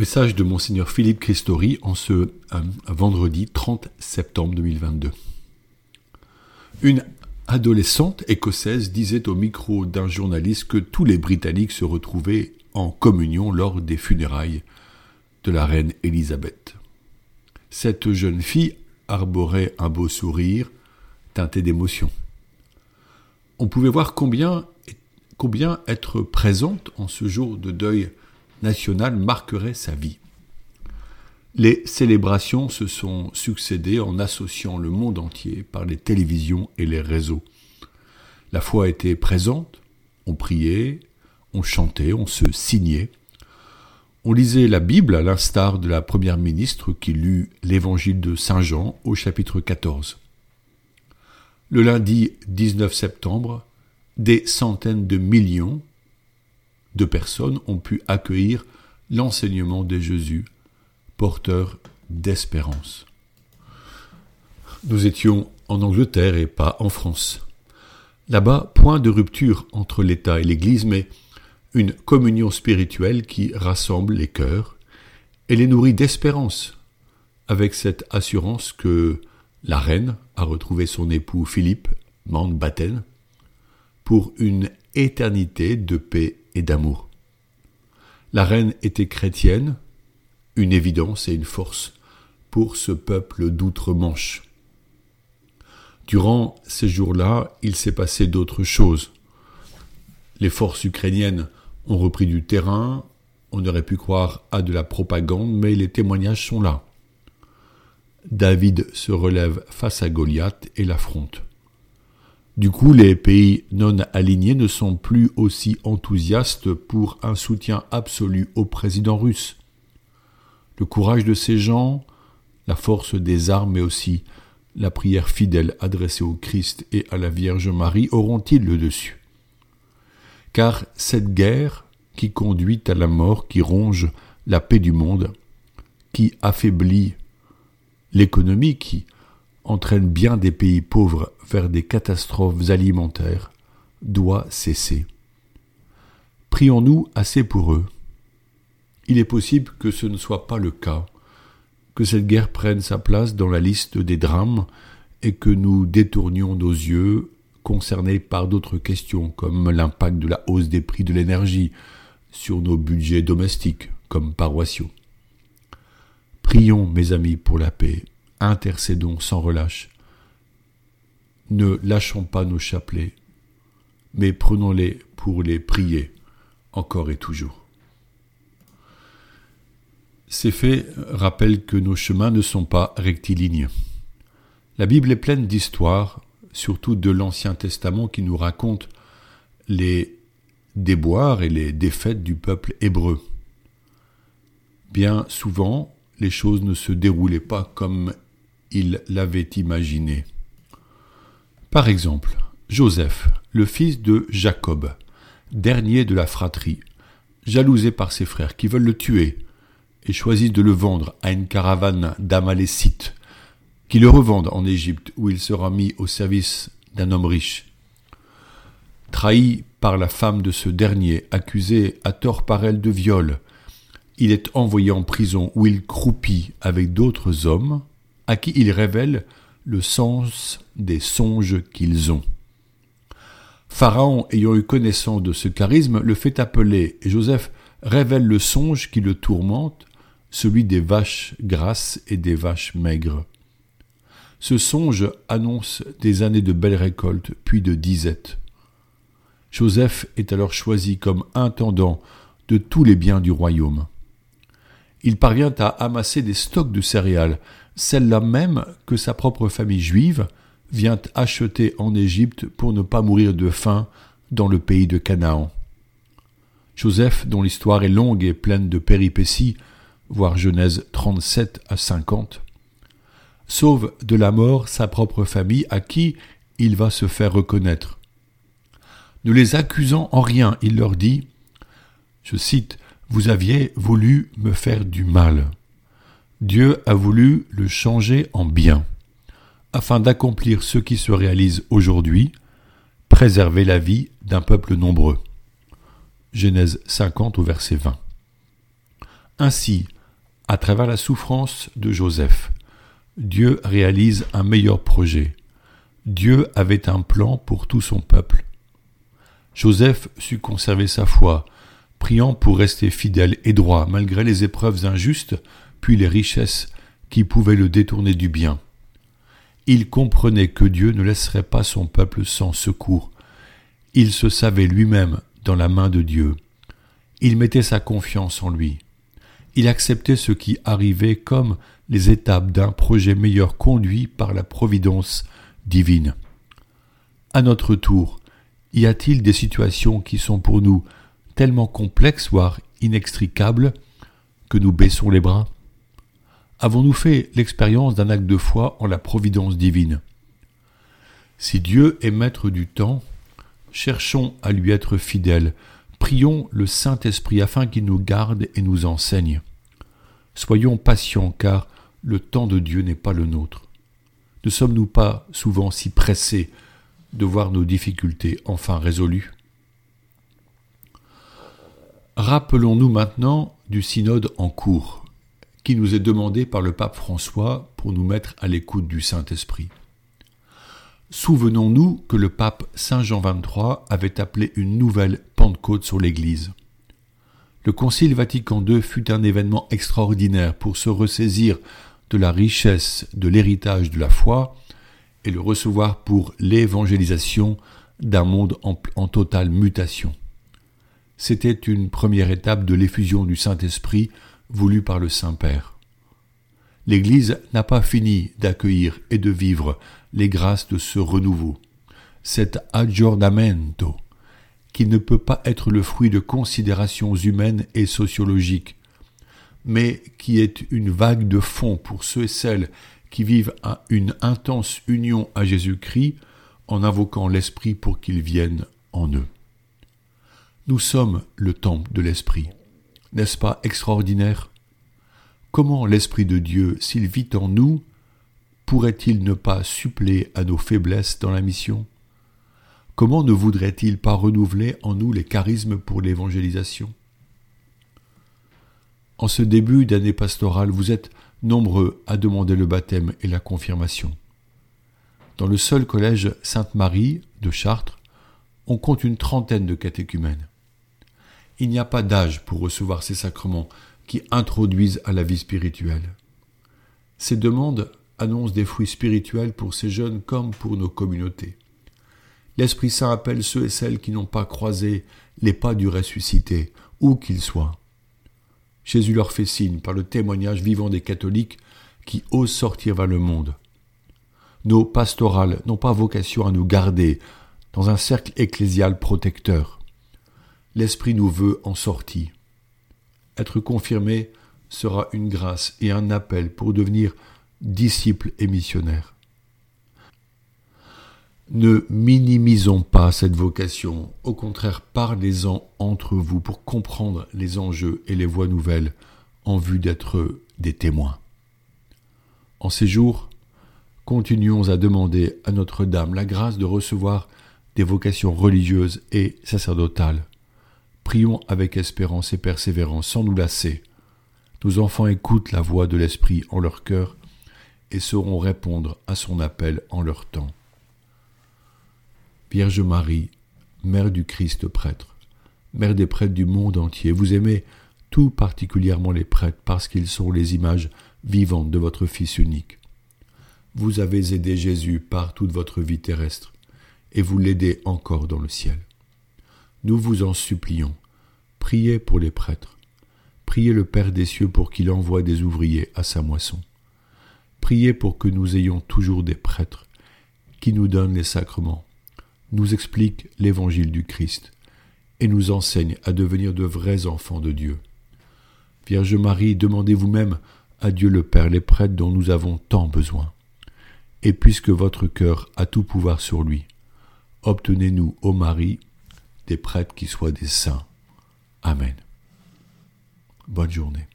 Message de Monseigneur Philippe Christori en ce euh, vendredi 30 septembre 2022. Une adolescente écossaise disait au micro d'un journaliste que tous les Britanniques se retrouvaient en communion lors des funérailles de la reine Élisabeth. Cette jeune fille arborait un beau sourire teinté d'émotion. On pouvait voir combien, combien être présente en ce jour de deuil national marquerait sa vie. Les célébrations se sont succédées en associant le monde entier par les télévisions et les réseaux. La foi était présente, on priait, on chantait, on se signait. On lisait la Bible à l'instar de la première ministre qui lut l'évangile de Saint Jean au chapitre 14. Le lundi 19 septembre, des centaines de millions de personnes ont pu accueillir l'enseignement de Jésus, porteur d'espérance. Nous étions en Angleterre et pas en France. Là-bas, point de rupture entre l'État et l'Église, mais une communion spirituelle qui rassemble les cœurs et les nourrit d'espérance, avec cette assurance que la reine a retrouvé son époux Philippe Mountbatten pour une éternité de paix et d'amour. La reine était chrétienne, une évidence et une force pour ce peuple d'outre-Manche. Durant ces jours-là, il s'est passé d'autres choses. Les forces ukrainiennes ont repris du terrain, on aurait pu croire à de la propagande, mais les témoignages sont là. David se relève face à Goliath et l'affronte. Du coup, les pays non alignés ne sont plus aussi enthousiastes pour un soutien absolu au président russe. Le courage de ces gens, la force des armes, mais aussi la prière fidèle adressée au Christ et à la Vierge Marie auront-ils le dessus? Car cette guerre qui conduit à la mort, qui ronge la paix du monde, qui affaiblit l'économie, qui entraîne bien des pays pauvres vers des catastrophes alimentaires, doit cesser. Prions-nous assez pour eux. Il est possible que ce ne soit pas le cas, que cette guerre prenne sa place dans la liste des drames et que nous détournions nos yeux concernés par d'autres questions comme l'impact de la hausse des prix de l'énergie sur nos budgets domestiques comme paroissiaux. Prions, mes amis, pour la paix intercédons sans relâche. Ne lâchons pas nos chapelets, mais prenons-les pour les prier encore et toujours. Ces faits rappellent que nos chemins ne sont pas rectilignes. La Bible est pleine d'histoires, surtout de l'Ancien Testament, qui nous racontent les déboires et les défaites du peuple hébreu. Bien souvent, les choses ne se déroulaient pas comme il l'avait imaginé. Par exemple, Joseph, le fils de Jacob, dernier de la fratrie, jalousé par ses frères qui veulent le tuer, et choisit de le vendre à une caravane d'Amalécites, qui le revendent en Égypte, où il sera mis au service d'un homme riche. Trahi par la femme de ce dernier, accusé à tort par elle de viol, il est envoyé en prison où il croupit avec d'autres hommes, à qui il révèle le sens des songes qu'ils ont. Pharaon, ayant eu connaissance de ce charisme, le fait appeler, et Joseph révèle le songe qui le tourmente, celui des vaches grasses et des vaches maigres. Ce songe annonce des années de belles récoltes, puis de disettes. Joseph est alors choisi comme intendant de tous les biens du royaume. Il parvient à amasser des stocks de céréales celle-là même que sa propre famille juive vient acheter en Égypte pour ne pas mourir de faim dans le pays de Canaan. Joseph, dont l'histoire est longue et pleine de péripéties, voire Genèse 37 à 50, sauve de la mort sa propre famille à qui il va se faire reconnaître. Ne les accusant en rien, il leur dit, je cite, Vous aviez voulu me faire du mal. Dieu a voulu le changer en bien, afin d'accomplir ce qui se réalise aujourd'hui, préserver la vie d'un peuple nombreux. Genèse 50 au verset 20. Ainsi, à travers la souffrance de Joseph, Dieu réalise un meilleur projet. Dieu avait un plan pour tout son peuple. Joseph sut conserver sa foi, priant pour rester fidèle et droit malgré les épreuves injustes, puis les richesses qui pouvaient le détourner du bien. Il comprenait que Dieu ne laisserait pas son peuple sans secours. Il se savait lui-même dans la main de Dieu. Il mettait sa confiance en lui. Il acceptait ce qui arrivait comme les étapes d'un projet meilleur conduit par la providence divine. À notre tour, y a-t-il des situations qui sont pour nous tellement complexes, voire inextricables, que nous baissons les bras Avons-nous fait l'expérience d'un acte de foi en la providence divine? Si Dieu est maître du temps, cherchons à lui être fidèles, prions le Saint-Esprit afin qu'il nous garde et nous enseigne. Soyons patients car le temps de Dieu n'est pas le nôtre. Ne sommes-nous pas souvent si pressés de voir nos difficultés enfin résolues? Rappelons-nous maintenant du synode en cours, qui nous est demandé par le pape François pour nous mettre à l'écoute du Saint-Esprit. Souvenons-nous que le pape Saint Jean XXIII avait appelé une nouvelle Pentecôte sur l'Église. Le Concile Vatican II fut un événement extraordinaire pour se ressaisir de la richesse de l'héritage de la foi et le recevoir pour l'évangélisation d'un monde en, totale mutation. C'était une première étape de l'effusion du Saint-Esprit voulue par le Saint-Père. L'Église n'a pas fini d'accueillir et de vivre les grâces de ce renouveau, cet aggiornamento, qui ne peut pas être le fruit de considérations humaines et sociologiques, mais qui est une vague de fond pour ceux et celles qui vivent une intense union à Jésus-Christ en invoquant l'Esprit pour qu'il vienne en eux. Nous sommes le temple de l'Esprit. N'est-ce pas extraordinaire? Comment l'Esprit de Dieu, s'il vit en nous, pourrait-il ne pas suppléer à nos faiblesses dans la mission? Comment ne voudrait-il pas renouveler en nous les charismes pour l'évangélisation? En ce début d'année pastorale, vous êtes nombreux à demander le baptême et la confirmation. Dans le seul collège Sainte-Marie de Chartres, on compte une trentaine de catéchumènes. Il n'y a pas d'âge pour recevoir ces sacrements qui introduisent à la vie spirituelle. Ces demandes annoncent des fruits spirituels pour ces jeunes comme pour nos communautés. L'Esprit Saint appelle ceux et celles qui n'ont pas croisé les pas du ressuscité, où qu'ils soient. Jésus leur fait signe par le témoignage vivant des catholiques qui osent sortir vers le monde. Nos pastorales n'ont pas vocation à nous garder dans un cercle ecclésial protecteur. L'Esprit nous veut en sortie. Être confirmé sera une grâce et un appel pour devenir disciples et missionnaires. Ne minimisons pas cette vocation, au contraire parlez-en entre vous pour comprendre les enjeux et les voies nouvelles en vue d'être des témoins. En ces jours, continuons à demander à Notre-Dame la grâce de recevoir des vocations religieuses et sacerdotales. Prions avec espérance et persévérance sans nous lasser. Nos enfants écoutent la voix de l'Esprit en leur cœur et sauront répondre à son appel en leur temps. Vierge Marie, Mère du Christ prêtre, Mère des prêtres du monde entier, vous aimez tout particulièrement les prêtres parce qu'ils sont les images vivantes de votre Fils unique. Vous avez aidé Jésus par toute votre vie terrestre, et vous l'aidez encore dans le ciel. Nous vous en supplions, priez pour les prêtres, priez le Père des cieux pour qu'il envoie des ouvriers à sa moisson. Priez pour que nous ayons toujours des prêtres qui nous donnent les sacrements nous explique l'évangile du Christ et nous enseigne à devenir de vrais enfants de Dieu. Vierge Marie, demandez vous-même à Dieu le Père les prêtres dont nous avons tant besoin. Et puisque votre cœur a tout pouvoir sur lui, obtenez-nous, ô Marie, des prêtres qui soient des saints. Amen. Bonne journée.